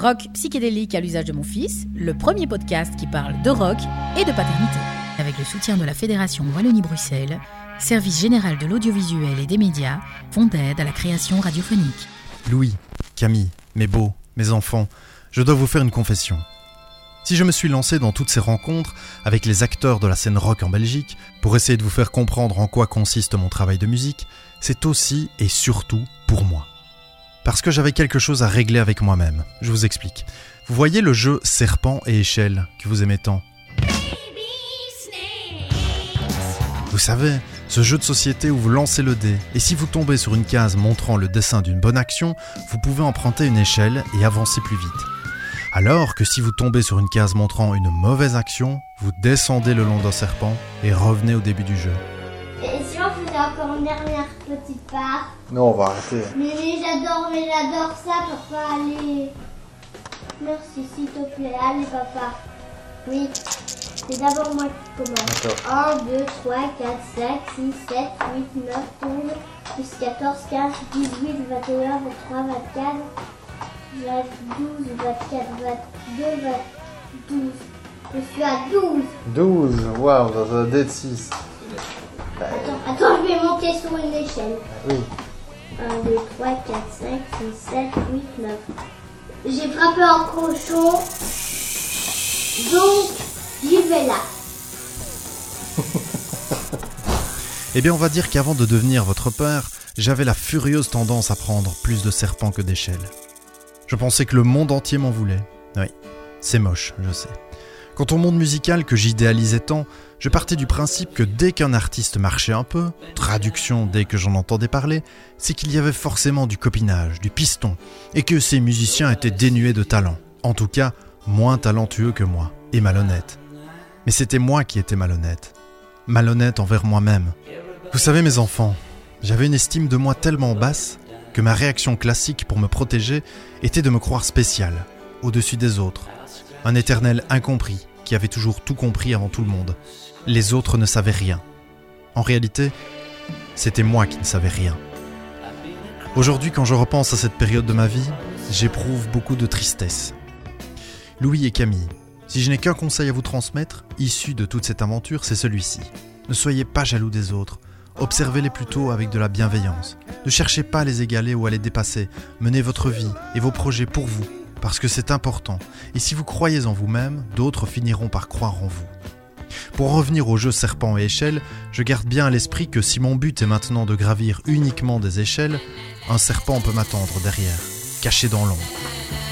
Rock psychédélique à l'usage de mon fils, le premier podcast qui parle de rock et de paternité. Avec le soutien de la Fédération Wallonie-Bruxelles, Service général de l'audiovisuel et des médias, font d'aide à la création radiophonique. Louis, Camille, mes beaux, mes enfants, je dois vous faire une confession. Si je me suis lancé dans toutes ces rencontres avec les acteurs de la scène rock en Belgique pour essayer de vous faire comprendre en quoi consiste mon travail de musique, c'est aussi et surtout pour moi. Parce que j'avais quelque chose à régler avec moi-même. Je vous explique. Vous voyez le jeu Serpent et Échelle que vous aimez tant? Vous savez, ce jeu de société où vous lancez le dé, et si vous tombez sur une case montrant le dessin d'une bonne action, vous pouvez emprunter une échelle et avancer plus vite. Alors que si vous tombez sur une case montrant une mauvaise action, vous descendez le long d'un serpent et revenez au début du jeu. Faisait encore une dernière petite part Non, on va arrêter. Mais, mais j'adore, mais j'adore ça, papa, allez. Merci, s'il te plaît, allez, papa. Oui, c'est d'abord moi qui commence. D'accord. 1, 2, 3, 4, 5, 6, 7, 8, 9, 12, plus 14, 15, 18, 21, 23, 24, 12, 24, 22, 12. Je suis à 12. 12, waouh, dans un dé de 6. Attends, attends, je vais monter sur une échelle. Oui. 1, 2, 3, 4, 5, 6, 7, 8, 9. J'ai frappé un cochon. Donc, j'y vais là. Eh bien, on va dire qu'avant de devenir votre père, j'avais la furieuse tendance à prendre plus de serpents que d'échelles. Je pensais que le monde entier m'en voulait. Oui, c'est moche, je sais. Quant au monde musical que j'idéalisais tant, je partais du principe que dès qu'un artiste marchait un peu, traduction dès que j'en entendais parler, c'est qu'il y avait forcément du copinage, du piston, et que ces musiciens étaient dénués de talent. En tout cas, moins talentueux que moi, et malhonnêtes. Mais c'était moi qui étais malhonnête. Malhonnête envers moi-même. Vous savez mes enfants, j'avais une estime de moi tellement basse que ma réaction classique pour me protéger était de me croire spécial, au-dessus des autres. Un éternel incompris qui avait toujours tout compris avant tout le monde. Les autres ne savaient rien. En réalité, c'était moi qui ne savais rien. Aujourd'hui, quand je repense à cette période de ma vie, j'éprouve beaucoup de tristesse. Louis et Camille, si je n'ai qu'un conseil à vous transmettre, issu de toute cette aventure, c'est celui-ci. Ne soyez pas jaloux des autres. Observez-les plutôt avec de la bienveillance. Ne cherchez pas à les égaler ou à les dépasser. Menez votre vie et vos projets pour vous, parce que c'est important. Et si vous croyez en vous-même, d'autres finiront par croire en vous. Pour revenir au jeu serpent et échelle, je garde bien à l'esprit que si mon but est maintenant de gravir uniquement des échelles, un serpent peut m'attendre derrière, caché dans l'ombre.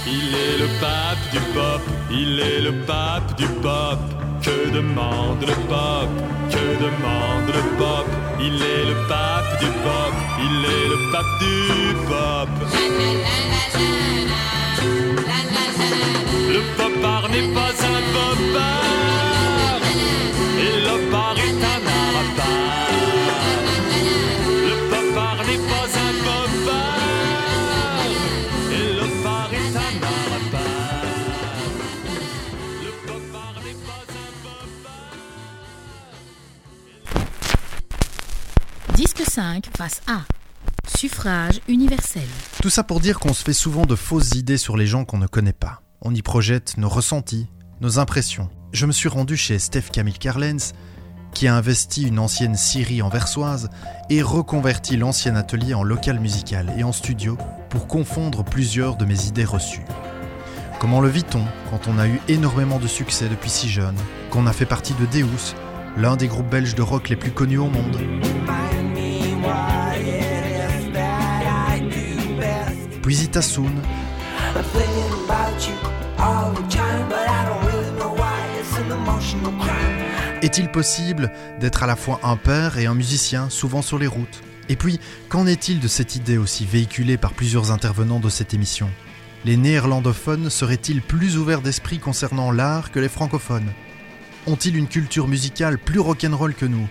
Il est le pape du pop, il est le pape du pop. Que demande le pop, que demande le pop? Il est le pape du pop, il est le pape du pop. Le popard n'est pas un popard, et le bar est un. Le popard n'est pas un popard, et le bar est un art à part. Le popard n'est pas un popard. Disque 5, face A. Suffrage universel. Tout ça pour dire qu'on se fait souvent de fausses idées sur les gens qu'on ne connaît pas. On y projette nos ressentis, nos impressions. Je me suis rendu chez Steph Camille Carlens, qui a investi une ancienne scierie anversoise et reconverti l'ancien atelier en local musical et en studio pour confondre plusieurs de mes idées reçues. Comment le vit-on quand on a eu énormément de succès depuis si jeune, qu'on a fait partie de Deus, l'un des groupes belges de rock les plus connus au monde? Puis Est-il possible d'être à la fois un père et un musicien, souvent sur les routes? Et puis, qu'en est-il de cette idée aussi véhiculée par plusieurs intervenants de cette émission? Les néerlandophones seraient-ils plus ouverts d'esprit concernant l'art que les francophones? Ont-ils une culture musicale plus rock'n'roll que nous?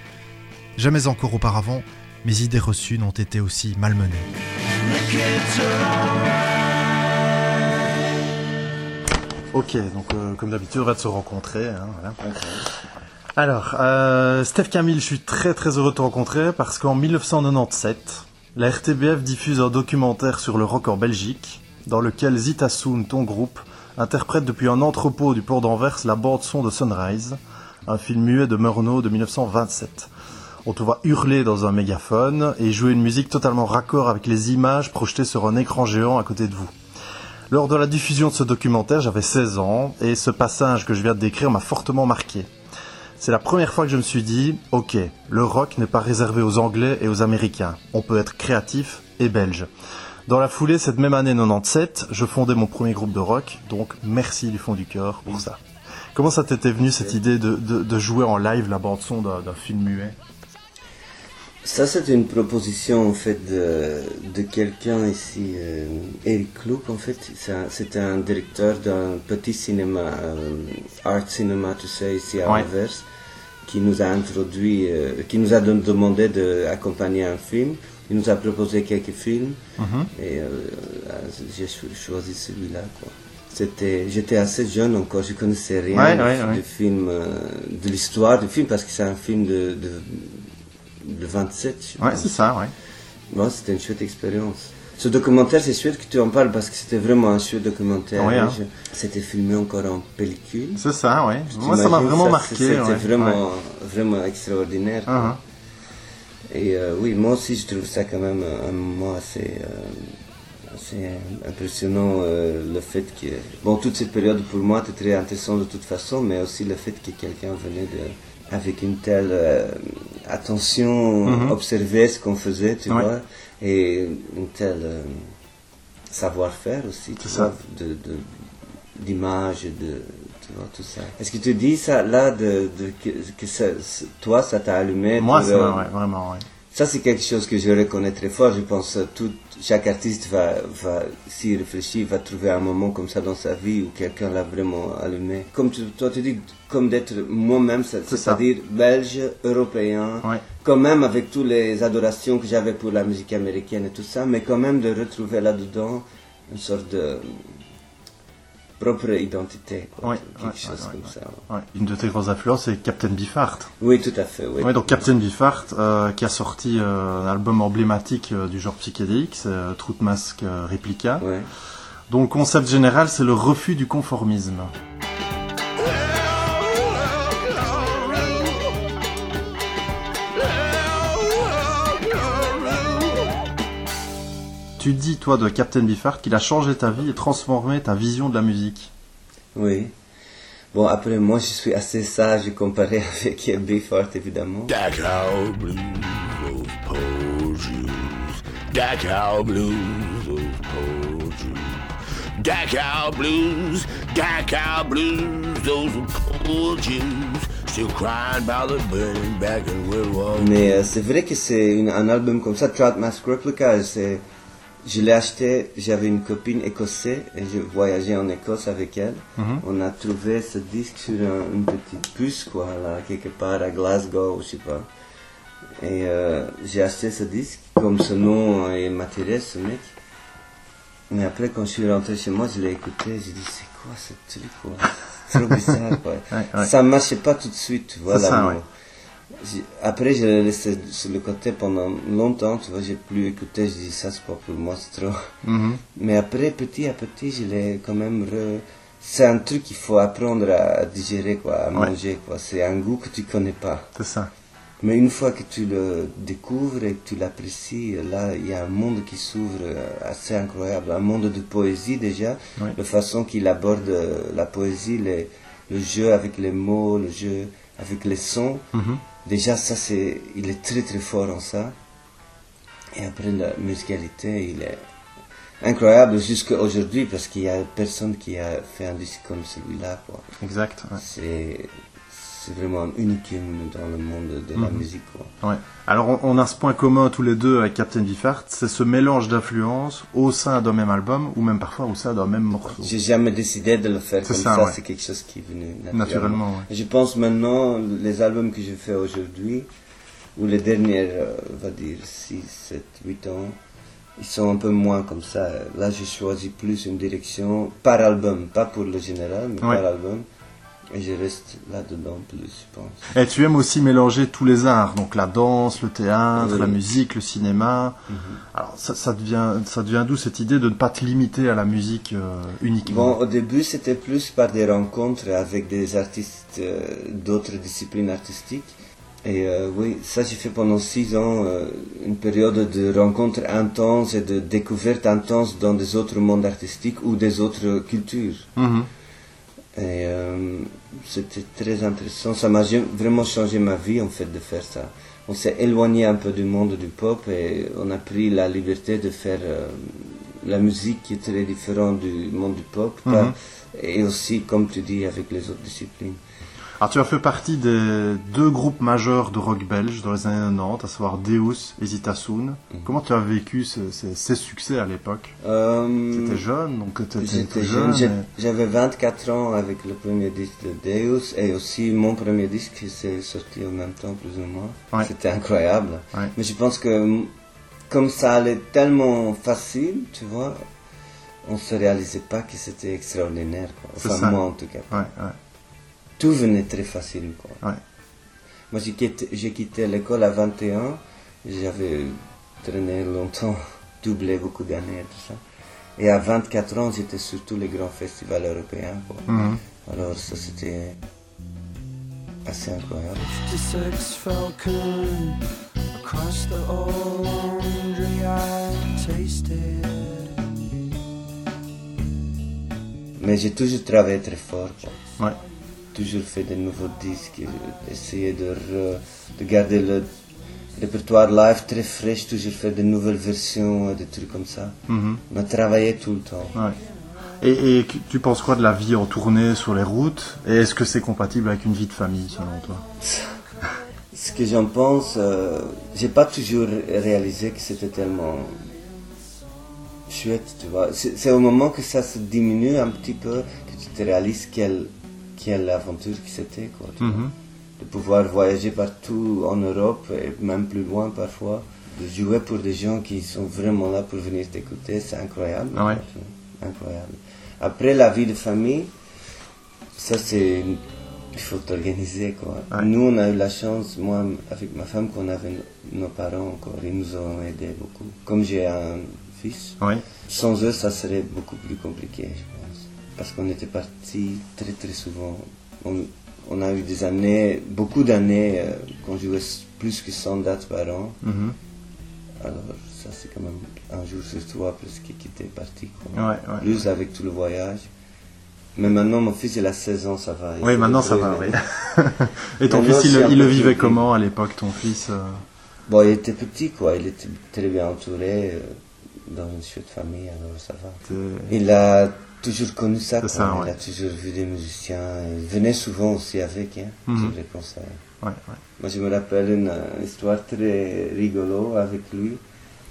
Jamais encore auparavant, mes idées reçues n'ont été aussi malmenées. Ok, donc euh, comme d'habitude, on va se rencontrer. hein, voilà. Alors, euh, Steph Camille, je suis très très heureux de te rencontrer parce qu'en 1997, la RTBF diffuse un documentaire sur le rock en Belgique dans lequel Zitasoon, ton groupe, interprète depuis un entrepôt du port d'Anvers la bande-son de Sunrise, un film muet de Murnau de 1927. On te voit hurler dans un mégaphone et jouer une musique totalement raccord avec les images projetées sur un écran géant à côté de vous. Lors de la diffusion de ce documentaire, j'avais 16 ans et ce passage que je viens de décrire m'a fortement marqué. C'est la première fois que je me suis dit, ok, le rock n'est pas réservé aux Anglais et aux Américains. On peut être créatif et belge. Dans la foulée, cette même année 97, je fondais mon premier groupe de rock, donc merci du fond du cœur pour ça. Comment ça t'était venu cette idée de, de- de jouer en live la bande son d'un d'un film muet? Ça, c'est une proposition en fait de, de quelqu'un ici, euh, Eric Kloop en fait. C'est un- C'était un directeur d'un petit cinéma, euh, art cinéma, tu sais, ici à Ouais. Anvers, qui nous a introduit, euh, qui nous a demandé d'accompagner un film. Il nous a proposé quelques films Mhm. et j'ai cho- choisi celui-là. quoi. C'était, j'étais assez jeune encore, je connaissais rien Ouais, ouais, du film, de l'histoire du film parce que c'est un film de, de, de 27. je Ouais, c'est ça, ouais. Bon, c'était une chouette expérience. Ce documentaire, c'est chouette que tu en parles parce que c'était vraiment un chouette documentaire. Ouais, hein. C'était filmé encore en pellicule. C'est ça, ouais. Moi, ça m'a vraiment ça, marqué. C'était ouais. vraiment, vraiment extraordinaire. Uh-huh. Et euh, oui, moi aussi, je trouve ça quand même un, moment assez, euh, assez impressionnant. euh, le fait que. Bon, toute cette période pour moi était très intéressante de toute façon, mais aussi le fait que quelqu'un venait de, avec une telle euh, attention, Mhm. observer ce qu'on faisait, tu Ouais. vois, et une telle euh, savoir-faire aussi, tu vois, de, d'image, de, tu vois, tout ça. Est-ce que tu dis ça là, de, de, que, que ça, toi, ça t'a allumé Moi, ça ouais, vraiment, ouais. Ça, c'est quelque chose que je reconnais très fort. Je pense que tout, chaque artiste va, va s'y réfléchir, va trouver un moment comme ça dans sa vie où quelqu'un l'a vraiment allumé. Comme tu, toi, tu dis, comme d'être moi-même, c'est-à-dire belge, européen, Ouais. quand même avec toutes les adorations que j'avais pour la musique américaine et tout ça, mais quand même de retrouver là-dedans une sorte de propre identité, quoi. Ouais, quelque ouais, chose ouais, comme ouais. ça. Ouais. Une de tes grosses influences, c'est Captain Beefheart. Oui, tout à fait, oui. Ouais, donc Captain Beefheart, euh, qui a sorti euh, un album emblématique euh, du genre psychédélique, c'est euh, Truth Mask euh, Replica. Ouais. dont le concept général, c'est le refus du conformisme. Tu dis, toi, de Captain Beefheart, qu'il a changé ta vie et transformé ta vision de la musique. Oui. Bon, après, moi, je suis assez sage comparé avec Beefheart, évidemment. Dachau blues, those poor Jews. Dachau blues, those poor Jews. Dachau blues, Dachau blues, those poor Jews. Still crying about the burning back in World War Mais euh, c'est vrai que c'est un album comme ça, Trout Mask Replica, c'est... Je l'ai acheté, j'avais une copine écossaise et je voyageais en Écosse avec elle. On a trouvé ce disque sur un- une petite puce, quoi, là, quelque part à Glasgow, je sais pas. Et euh, j'ai acheté ce disque, comme ce nom euh, m'attirait, ce mec. Mais après, quand je suis rentré chez moi, je l'ai écouté, j'ai dit, c'est quoi ce truc, quoi? C'est trop bizarre, quoi. Ouais, ouais. Ça marchait pas tout de suite, ça. J'ai- Après, je l'ai laissé sur le côté pendant longtemps, tu vois, j'ai plus écouté, je dis ça c'est pas pour moi, c'est trop. Mhm. Mais après, petit à petit, je l'ai quand même re... C'est un truc qu'il faut apprendre à digérer, quoi, à Ouais. manger, quoi. C'est un goût que tu connais pas. C'est ça. Mais une fois que tu le découvres et que tu l'apprécies, là, il y a un monde qui s'ouvre euh, assez incroyable. Un monde de poésie déjà. Oui. La façon qu'il aborde euh, la poésie, les- le jeu avec les mots, le jeu avec les sons. Mhm. Déjà, ça, c'est, il est très très fort en ça. Et après, la musicalité, il est incroyable jusqu'à aujourd'hui parce qu'il y a personne qui a fait un disque comme celui-là, quoi. Exact. ouais. C'est, c'est vraiment un unicum dans le monde de la Mhm. musique, quoi. Ouais. Alors on, on a ce point commun tous les deux avec Captain Beefheart, c'est ce mélange d'influences au sein d'un même album ou même parfois au sein d'un même morceau. J'ai jamais décidé de le faire C'est comme ça, ça, ouais. c'est quelque chose qui est venu naturellement. Naturellement, ouais. Je pense maintenant, les albums que je fais aujourd'hui, ou les dernières, euh, on va dire, 6, 7, 8 ans, ils sont un peu moins comme ça. Là, j'ai choisi plus une direction par album, pas pour le général, mais Ouais. par album. Et je reste là-dedans plus, je pense. Et tu aimes aussi mélanger tous les arts, donc la danse, le théâtre, Oui. la musique, le cinéma. Alors ça, ça devient, ça devient d'où cette idée de ne pas te limiter à la musique euh, uniquement? Bon, au début, c'était plus par des rencontres avec des artistes euh, d'autres disciplines artistiques. Et euh, oui, ça j'ai fait pendant six ans, une période de rencontres intenses et de découvertes intenses dans des autres mondes artistiques ou des autres cultures. Mhm. Et euh, c'était très intéressant. Ça m'a vraiment changé ma vie en fait de faire ça. On s'est éloigné un peu du monde du pop et on a pris la liberté de faire euh, la musique qui est très différente du monde du pop. Mhm. pas- Et aussi, comme tu dis, avec les autres disciplines. Alors tu as fait partie des deux groupes majeurs de rock belge dans les années 90, à savoir Deus et Zitasun. Mhm. Comment tu as vécu ce- ces, ces succès à l'époque? Euh, T'étais jeune, donc J'étais jeune, mais- j'avais 24 ans avec le premier disque de Deus et aussi mon premier disque qui s'est sorti en même temps plus ou moins. Ouais. C'était incroyable. Ouais. Mais je pense que mm, comme ça allait tellement facile, tu vois, on se réalisait pas que c'était extraordinaire. quoi. Enfin moi en tout cas. Ouais. Tout venait très facile. Quoi. Ouais. Moi j'ai quitté, l'école à 21, j'avais traîné longtemps, doublé beaucoup d'années et tout ça. Et à 24 ans, j'étais sur tous les grands festivals européens. quoi. Mhm. Alors ça c'était assez incroyable. 56 Falcon across the laundry I tasted. Mais j'ai toujours travaillé très fort. quoi. Ouais. Toujours fait de nouveaux disques, essayé de, re- de garder le répertoire live très fraîche, toujours fait de nouvelles versions, des trucs comme ça. Mhm. On a travaillé tout le temps. Ouais. Et, et tu- penses quoi de la vie en tournée sur les routes? Et est-ce que c'est compatible avec une vie de famille, selon toi? Ce que j'en pense, euh, j'ai pas toujours réalisé que c'était tellement chouette, tu vois. C'est au moment que ça se diminue un petit peu que tu te réalises quelle, quelle aventure que c'était, quoi. Mhm. De pouvoir voyager partout en Europe et même plus loin parfois. De jouer pour des gens qui sont vraiment là pour venir t'écouter, c'est incroyable. Ah ouais. Incroyable. Après, la vie de famille, ça c'est il faut t'organiser quoi. Ouais. Nous on a eu la chance, moi avec ma femme, qu'on avait no- nos parents encore, ils nous ont aidés beaucoup. Comme j'ai un fils, Oui. sans eux ça serait beaucoup plus compliqué je. Parce qu'on était partis très très souvent. On, on a eu des années, beaucoup d'années euh, qu'on jouait plus que 100 dates par an. Mhm. Alors ça c'est quand même un jour sur trois presque qui était parti. Quoi. Ouais, ouais. Plus avec tout le voyage. Mais maintenant mon fils il a 16 ans, ça va. Il Oui, maintenant ça va, oui. Et ton fils, il, le- il vivait plus- comment à l'époque, ton fils euh? Bon, il était petit quoi, il était très bien entouré euh, dans une chouette famille, alors ça va. Il a toujours connu ça, quoi. Ça, il ouais. a toujours vu des musiciens, il venait souvent aussi avec, hein, Mhm. sur les concerts. Ouais, ouais. Moi je me rappelle une, euh, histoire très rigolo avec lui.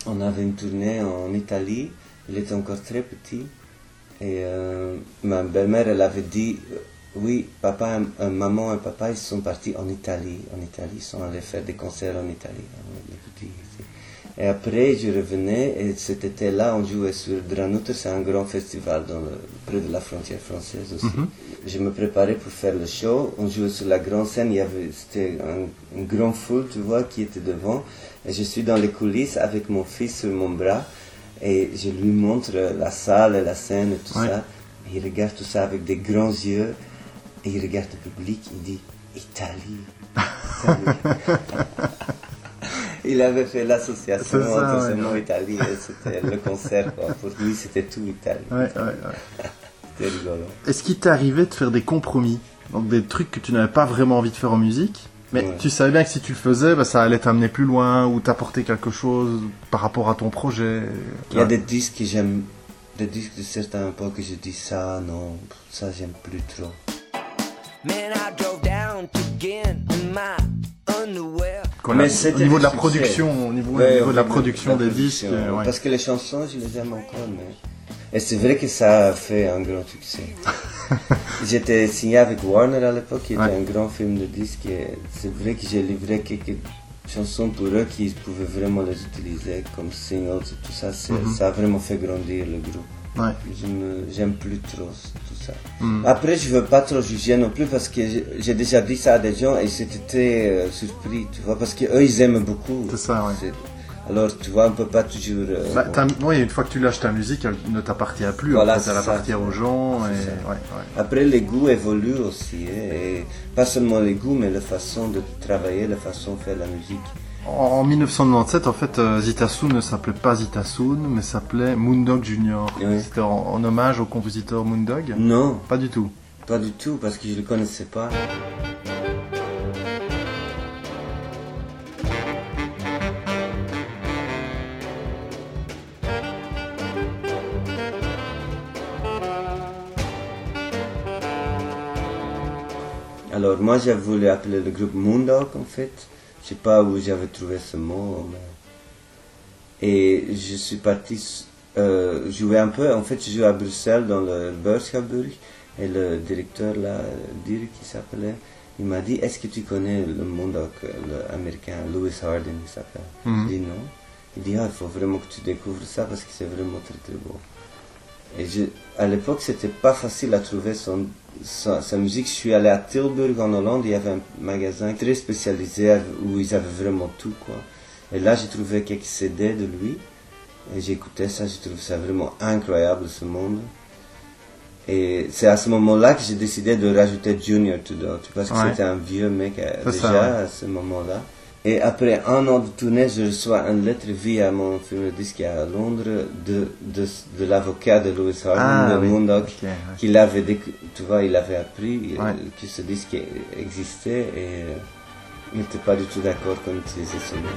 On avait une tournée en Italie, il était encore très petit. Et euh, ma belle-mère, elle avait dit, euh, oui, papa, euh, maman et papa, ils sont partis en Italie. En Italie, ils sont allés faire des concerts en Italie. Et après, je revenais, et cet été-là, on jouait sur Dranuter, c'est un grand festival dans le- près de la frontière française aussi. Je me préparais pour faire le show, on jouait sur la grande scène, il y avait, c'était un, une grande foule, tu vois, qui était devant. Et je suis dans les coulisses avec mon fils sur mon bras, et je lui montre la salle et la scène et tout Ouais. ça. Et il regarde tout ça avec des grands yeux, et il regarde le public, il dit, Italie. Italie. Il avait fait l'association entre ce mot Italie et c'était le concert. Quoi. Pour lui, c'était tout Italie. Ouais, ouais, ouais. C'était rigolo. Est-ce qu'il t'est arrivé de faire des compromis? Donc des trucs que tu n'avais pas vraiment envie de faire en musique, mais Ouais. tu savais bien que si tu le faisais, bah, ça allait t'amener plus loin ou t'apporter quelque chose par rapport à ton projet. Il y a des disques que j'aime, des disques de certains pas que je dis ça, non, ça j'aime plus trop. Man, I drove down to Ghent in my underwear. Quoi, Mais au niveau de la du production, au niveau, au de la production de la des disques, production. euh, ouais. Parce que les chansons, je les aime encore, mais... Et c'est vrai que ça a fait un grand succès. J'étais signé avec Warner à l'époque, qui était Ouais. un grand film de disques, c'est vrai que j'ai livré quelques chansons pour eux qui pouvaient vraiment les utiliser comme singles et tout ça. Mhm. Ça a vraiment fait grandir le groupe. Ouais. J'aime plus trop ça. Hmm. Après, je veux pas trop juger non plus parce que j'ai- déjà dit ça à des gens et j'étais très euh, surpris, tu vois, parce que eux ils aiment beaucoup. C'est ça. C'est- Alors, tu vois, on peut pas toujours. euh, Bah, bon. oui, une fois que tu lâches ta musique, elle ne t'appartient plus. Voilà, en fait, elle appartient aux gens. C'est Et... ça. Ouais, ouais. Après, les goûts évoluent aussi, hein, et pas seulement les goûts, mais la façon de travailler, la façon de faire la musique. En, en 1997, en fait, euh, Zita Soon ne s'appelait pas Zita Soon, mais s'appelait Moondog Junior. Oui. C'était en, en hommage au compositeur Moondog Non, Pas du tout. pas du tout, parce que je le connaissais pas. Alors moi j'ai voulu appeler le groupe Moondog en fait. Je sais pas où j'avais trouvé ce mot. mais- Et je suis parti euh, jouer un peu. En fait je joue à Bruxelles dans le Beurschaburg. Et le directeur là, Dirk qui s'appelait, il m'a dit est-ce que tu connais le Moondog, l'américain Louis Hardin il s'appelle? Mhm. Je dis non. Il dit ah, il faut vraiment que tu découvres ça parce que c'est vraiment très très beau. Et je, à l'époque, c'était pas facile à trouver son, sa, sa musique. Je suis allé à Tilburg en Hollande, il y avait un magasin très spécialisé où ils avaient vraiment tout, quoi. Et là, j'ai trouvé quelques CD de lui. Et j'écoutais ça, je trouve ça vraiment incroyable, ce monde. Et c'est à ce moment-là que j'ai décidé de rajouter Junior tu vois, parce que Ouais. c'était un vieux mec euh, déjà ça, ouais. à ce moment-là. Et après un an de tournée, je reçois une lettre via mon film disque à Londres de, de, de l'avocat de Louis Hardin, Ah, de oui. Moondog, Ok, ouais. qu'il avait, déc- tu vois, il avait appris Ouais. que ce disque existait et il n'était pas du tout d'accord qu'on utilisait ce nom.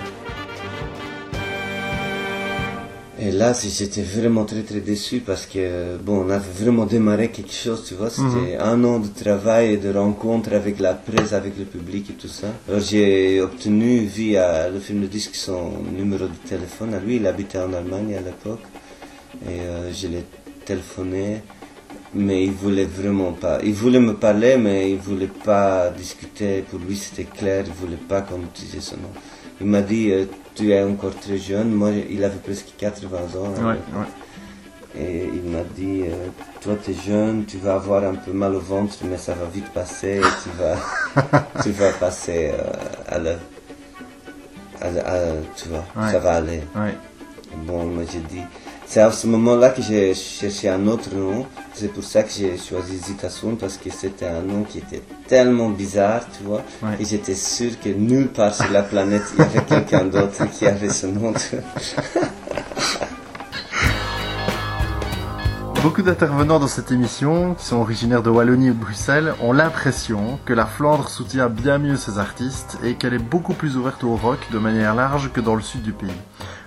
Et là, j'étais vraiment très très déçu parce que, bon, on avait vraiment démarré quelque chose, tu vois, c'était un an de travail et de rencontres avec la presse, avec le public et tout ça. Alors j'ai obtenu via le film de disque son numéro de téléphone à lui, il habitait en Allemagne à l'époque, et euh, je l'ai téléphoné, mais il voulait vraiment pas, il voulait me parler, mais il voulait pas discuter, pour lui c'était clair, il voulait pas qu'on utilise son nom. Il m'a dit, euh, tu es encore très jeune, moi il avait presque 80 ans. hein. Ouais, ouais. Et il m'a dit, euh, toi tu es jeune, tu vas avoir un peu mal au ventre, mais ça va vite passer, tu vas, tu vas passer euh, à la... à la- à- tu vois, Ouais. ça va aller. Bon, moi j'ai dit, c'est à ce moment-là que j'ai cherché un autre nom. C'est pour ça que j'ai choisi Zita Swan parce que c'était un nom qui était tellement bizarre, tu vois. Ouais. Et j'étais sûr que nulle part sur la planète il y avait quelqu'un d'autre qui avait ce nom. tu vois. Beaucoup d'intervenants dans cette émission, qui sont originaires de Wallonie ou de Bruxelles, ont l'impression que la Flandre soutient bien mieux ses artistes et qu'elle est beaucoup plus ouverte au rock de manière large que dans le sud du pays.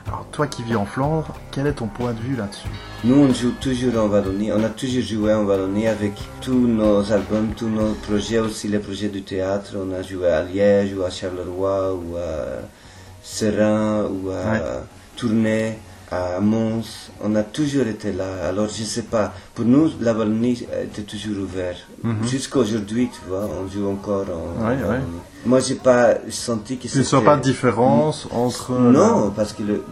Alors toi qui vis en Flandre, quel est ton point de vue là-dessus Nous, on joue toujours en Wallonie. On a toujours joué en Wallonie avec tous nos albums, tous nos projets, aussi les projets du théâtre. On a joué à Liège ou à Charleroi ou à Serein ou à Ouais. Tournai, à Mons. On a toujours été là. Alors, je sais pas. Pour nous, la Wallonie était toujours ouverte. Jusqu'à aujourd'hui, tu vois, on joue encore en, ouais. Moi, j'ai pas senti que ne soit pas de différence entre... non, parce que le,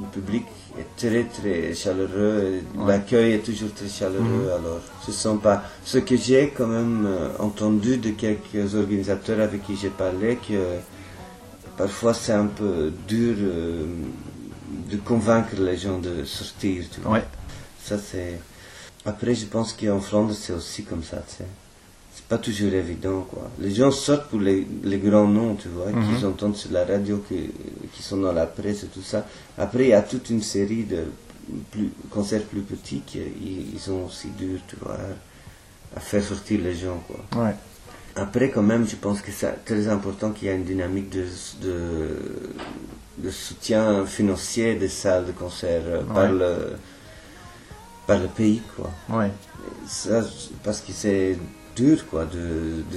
le public est très très chaleureux, Ouais. l'accueil est toujours très chaleureux, alors je sens pas. Ce que j'ai quand même euh, entendu de quelques organisateurs avec qui j'ai parlé, que parfois c'est un peu dur euh, de convaincre les gens de sortir, tu vois. Ouais. Ça c'est... Après je pense qu'en Flandre c'est aussi comme ça, tu sais. C'est pas toujours évident, quoi. Les gens sortent pour les, les grands noms, tu vois, Mhm. qu'ils entendent sur la radio, qui, qui sont dans la presse et tout ça. Après, il y a toute une série de plus, concerts plus petits qui ils, ils sont aussi durs, tu vois, à faire sortir les gens, quoi. Ouais. Après, quand même, je pense que c'est très important qu'il y ait une dynamique de, de, de soutien financier des salles de concert euh, par, le, par le pays, quoi. Ouais. Ça, parce que c'est dur, quoi, de,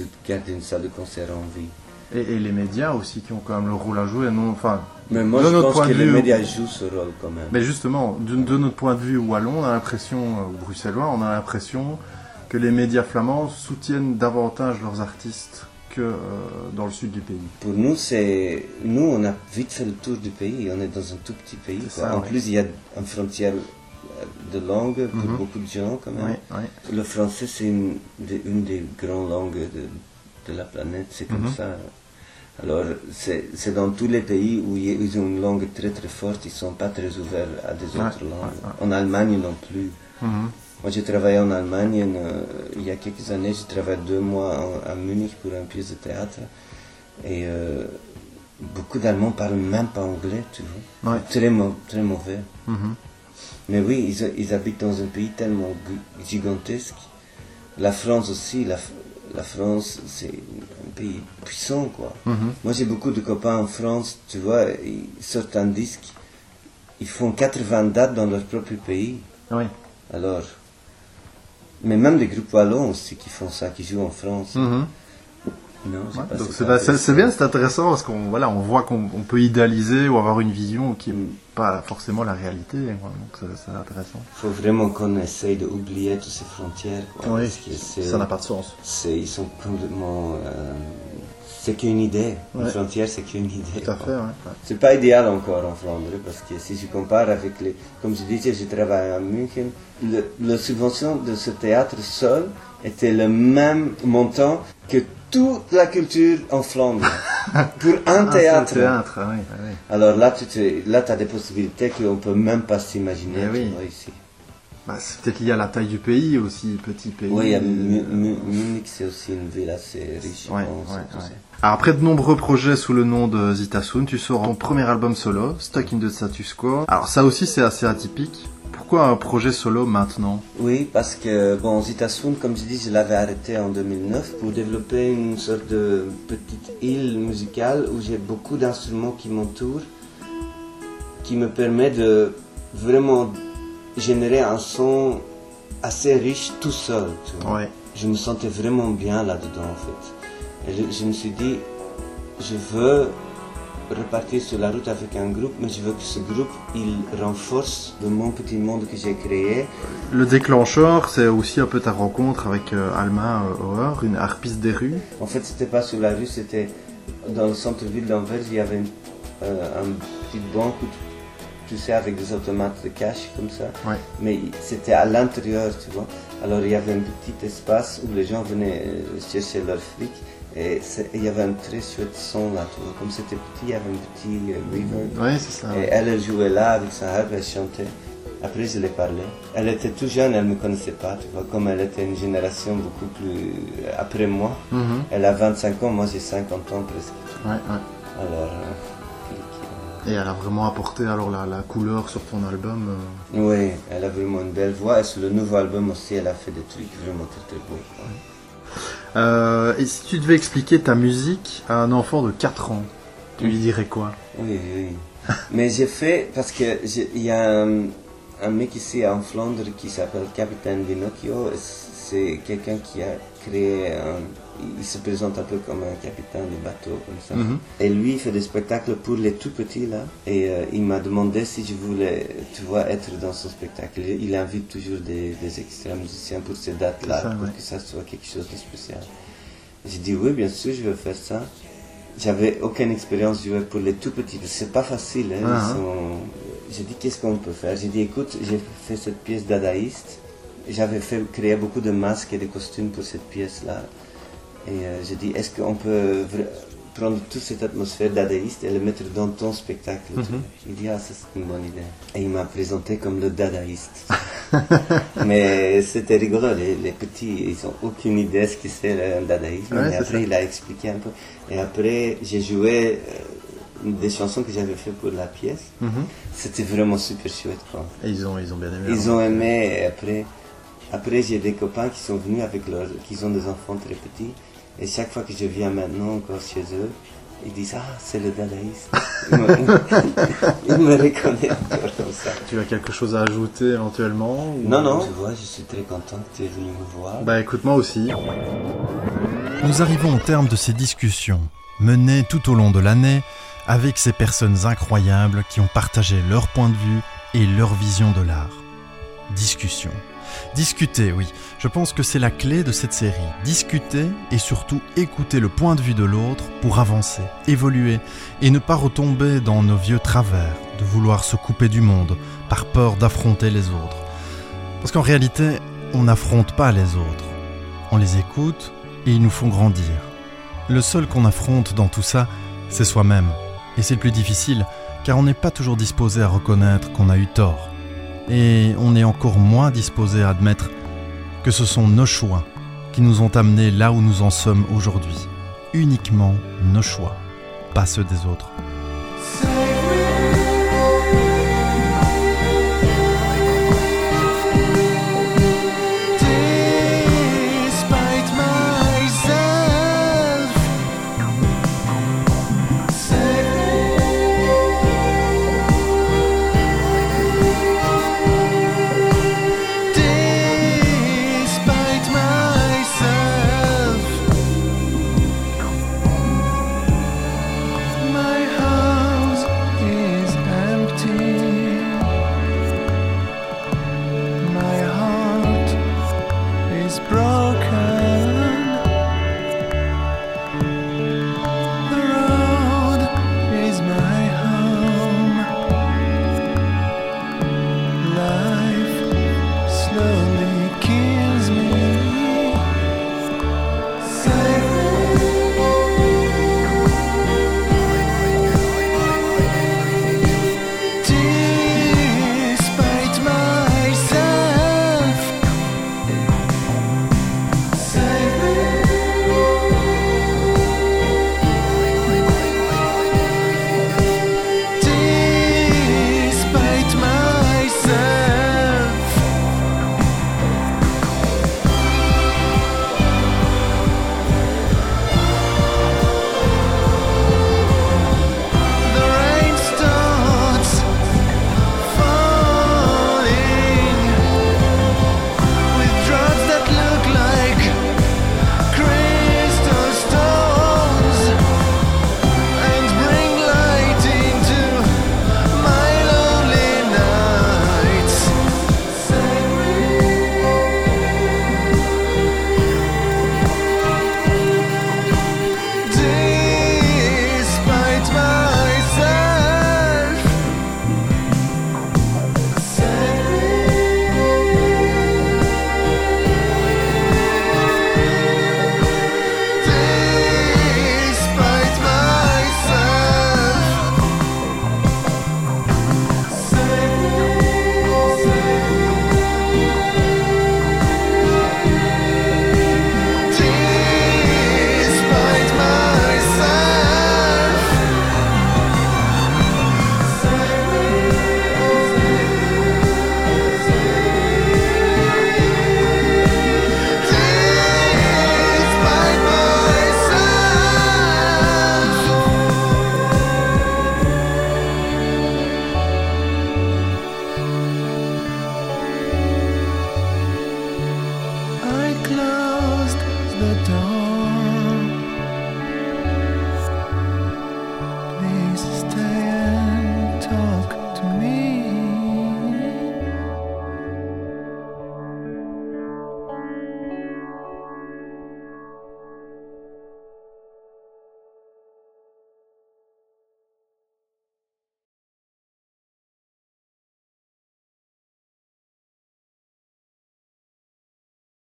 de garder une salle de concert en vie. Et, et les médias aussi qui ont quand même le rôle à jouer, non Enfin, Mais moi, de je notre pense point que de les vue, médias jouent ce rôle, quand même. Mais justement, de, de notre point de vue wallon, on a l'impression, euh, bruxellois, on a l'impression que les médias flamands soutiennent davantage leurs artistes que euh, dans le sud du pays. Pour nous, c'est nous, on a vite fait le tour du pays. On est dans un tout petit pays. Ça, en ouais. plus, il y a une frontière de langue pour Mhm. beaucoup de gens quand même. Oui, oui. Le français, c'est une, des- une des grandes langues de, de la planète, c'est comme Mhm. ça. Alors, c'est dans tous les pays où ils ont une langue très très forte, ils ne sont pas très ouverts à des Ouais, autres langues. ouais, ouais. En Allemagne non plus. Mhm. Moi, j'ai travaillé en Allemagne euh, il y a quelques années. J'ai travaillé deux mois en- à Munich pour une pièce de théâtre. Et euh, beaucoup d'Allemands parlent même pas anglais, tu vois. Très, très mauvais. Mais oui, ils, ils habitent dans un pays tellement gigantesque. La France aussi, la, la France, c'est un pays puissant, quoi. Mhm. Moi, j'ai beaucoup de copains en France, tu vois, ils sortent un disque, ils font 80 dates dans leur propre pays. Oui. Alors, mais même des groupes wallons aussi qui font ça, qui jouent en France. Mhm. Non, j'ai Ouais, pas donc c'est bien, c'est intéressant parce qu'on voilà, on voit qu'on on peut idéaliser ou avoir une vision qui n'est Mm. pas forcément la réalité. quoi. Donc c'est intéressant. Il faut vraiment qu'on essaye d'oublier toutes ces frontières. Quoi, parce que c'est- ça n'a pas de sens. c'est- Ils sont complètement. euh, c'est qu'une idée. Une Ouais. frontière, c'est qu'une idée. Tout à quoi. fait, ouais. ouais. C'est pas idéal encore en Flandre parce que si je compare avec les. Comme je disais, je travaille à München. Le, la subvention de ce théâtre seul était le même montant que toute la culture en Flandre. pour un théâtre. théâtre, oui, oui. Alors là, tu te- là, as des possibilités qu'on peut même pas s'imaginer Eh oui. ici. Bah, c'est peut-être lié à la taille du pays aussi, petit pays. Oui, Euh, Mu- Mu- Munich, c'est aussi une ville assez riche. Ouais, pense, ouais, et tout ouais. ça. Alors, après de nombreux projets sous le nom de Zitasun, tu sors ton premier album solo, Stuck in the Status Quo. Alors ça aussi c'est assez atypique. Pourquoi un projet solo maintenant? Oui, parce que, bon, Zitasun, comme je dis, je l'avais arrêté en 2009 pour développer une sorte de petite île musicale où j'ai beaucoup d'instruments qui m'entourent, qui me permet de vraiment générer un son assez riche tout seul. Tu vois. Ouais. Je me sentais vraiment bien là-dedans, en fait. Et je, je me suis dit, je veux repartir sur la route avec un groupe, mais je veux que ce groupe, il renforce de mon petit monde que j'ai créé. Le déclencheur, c'est aussi un peu ta rencontre avec euh, Alma euh, Auer, une harpiste des rues. En fait, c'était pas sur la rue, c'était dans le centre-ville d'Anvers. Il y avait une, euh, un petit banc où tu, tu sais, avec des automates de cash comme ça. Ouais. Mais c'était à l'intérieur, tu vois. Alors il y avait un petit espace où les gens venaient euh, chercher leur fric. Et il y avait un très chouette son là, tu vois. Comme c'était petit, il y avait un petit euh, reverb. Ouais, c'est ça. Et elle, elle jouait là avec sa harpe, elle chantait. Après, je l'ai parlé. Elle était tout jeune, elle ne me connaissait pas, tu vois. Comme elle était une génération beaucoup plus euh, après moi. Mhm. Elle a 25 ans, moi j'ai 50 ans presque. Ouais, ouais. Alors, euh, Et elle a vraiment apporté alors la, la couleur sur ton album. euh. oui, elle a vraiment une belle voix. Et sur le nouveau album aussi, elle a fait des trucs vraiment très très beaux. Euh, et si tu devais expliquer ta musique à un enfant de 4 ans, tu lui dirais quoi? Oui, oui. Mais j'ai fait, parce que j'ai- il y a un, un mec ici en Flandre qui s'appelle Capitaine Pinocchio. et C'est quelqu'un qui a créé un. Il se présente un peu comme un capitaine de bateau, comme ça. Mhm. Et lui, il fait des spectacles pour les tout petits, là. Et euh, il m'a demandé si je voulais, tu vois, être dans son spectacle. Il invite toujours des, des extra musiciens pour ces dates-là, pour ouais. que ça soit quelque chose de spécial. J'ai dit oui, bien sûr, je vais faire ça. J'avais aucune expérience jouer pour les tout petits. C'est pas facile. Hein, Ah, hein. sont- J'ai dit qu'est-ce qu'on peut faire? J'ai dit écoute, j'ai fait cette pièce dadaïste. J'avais fait créer beaucoup de masques et de costumes pour cette pièce-là. Et euh, j'ai dit est-ce qu'on peut prendre toute cette atmosphère dadaïste et le mettre dans ton spectacle tu vois. Il dit ah ça c'est une bonne idée. Et il m'a présenté comme le dadaïste. Mais c'était rigolo, les, les petits, ils ont aucune idée ce que c'est un dadaïsme. Ouais, Mais après, ça. il a expliqué un peu. Et après, j'ai joué euh, des chansons que j'avais fait pour la pièce. Mhm. C'était vraiment super chouette, quoi. Et ils ont, ils ont bien aimé. Ils alors. ont aimé, et après, après j'ai des copains qui sont venus avec leurs, qui ont des enfants très petits. Et chaque fois que je viens maintenant encore chez eux, ils disent Ah, c'est le dadaïste. Ils me, ils me reconnaissent encore comme ça. Tu as quelque chose à ajouter éventuellement ou- Non, non, tu vois, je suis très content que tu es venu me voir. Bah écoute, moi aussi. Nous arrivons au terme de ces discussions, menées tout au long de l'année, avec ces personnes incroyables qui ont partagé leur point de vue et leur vision de l'art. Discussion. Discuter, oui. Je pense que c'est la clé de cette série. Discuter et surtout écouter le point de vue de l'autre pour avancer, évoluer et ne pas retomber dans nos vieux travers, de vouloir se couper du monde par peur d'affronter les autres. Parce qu'en réalité, on n'affronte pas les autres. On les écoute et ils nous font grandir. Le seul qu'on affronte dans tout ça, c'est soi-même. Et c'est le plus difficile, car on n'est pas toujours disposé à reconnaître qu'on a eu tort. Et on est encore moins disposé à admettre que ce sont nos choix qui nous ont amenés là où nous en sommes aujourd'hui. Uniquement nos choix, pas ceux des autres.